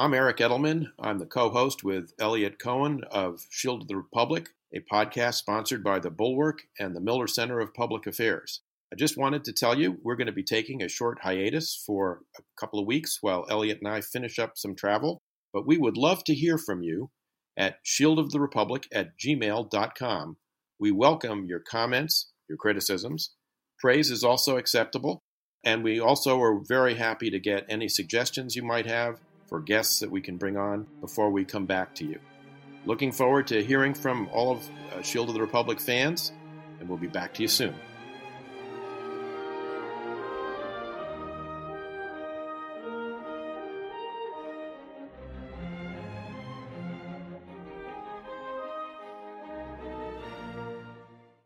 I'm Eric Edelman. I'm the co host with Eliot Cohen of Shield of the Republic, a podcast sponsored by the Bulwark and the Miller Center of Public Affairs. I just wanted to tell you we're going to be taking a short hiatus for a couple of weeks while Eliot and I finish up some travel, but we would love to hear from you at shieldoftherepublic at gmail.com. We welcome your comments, your criticisms. Praise is also acceptable, and we also are very happy to get any suggestions you might have for guests that we can bring on before we come back to you. Looking forward to hearing from all of uh, Shield of the Republic fans, and we'll be back to you soon.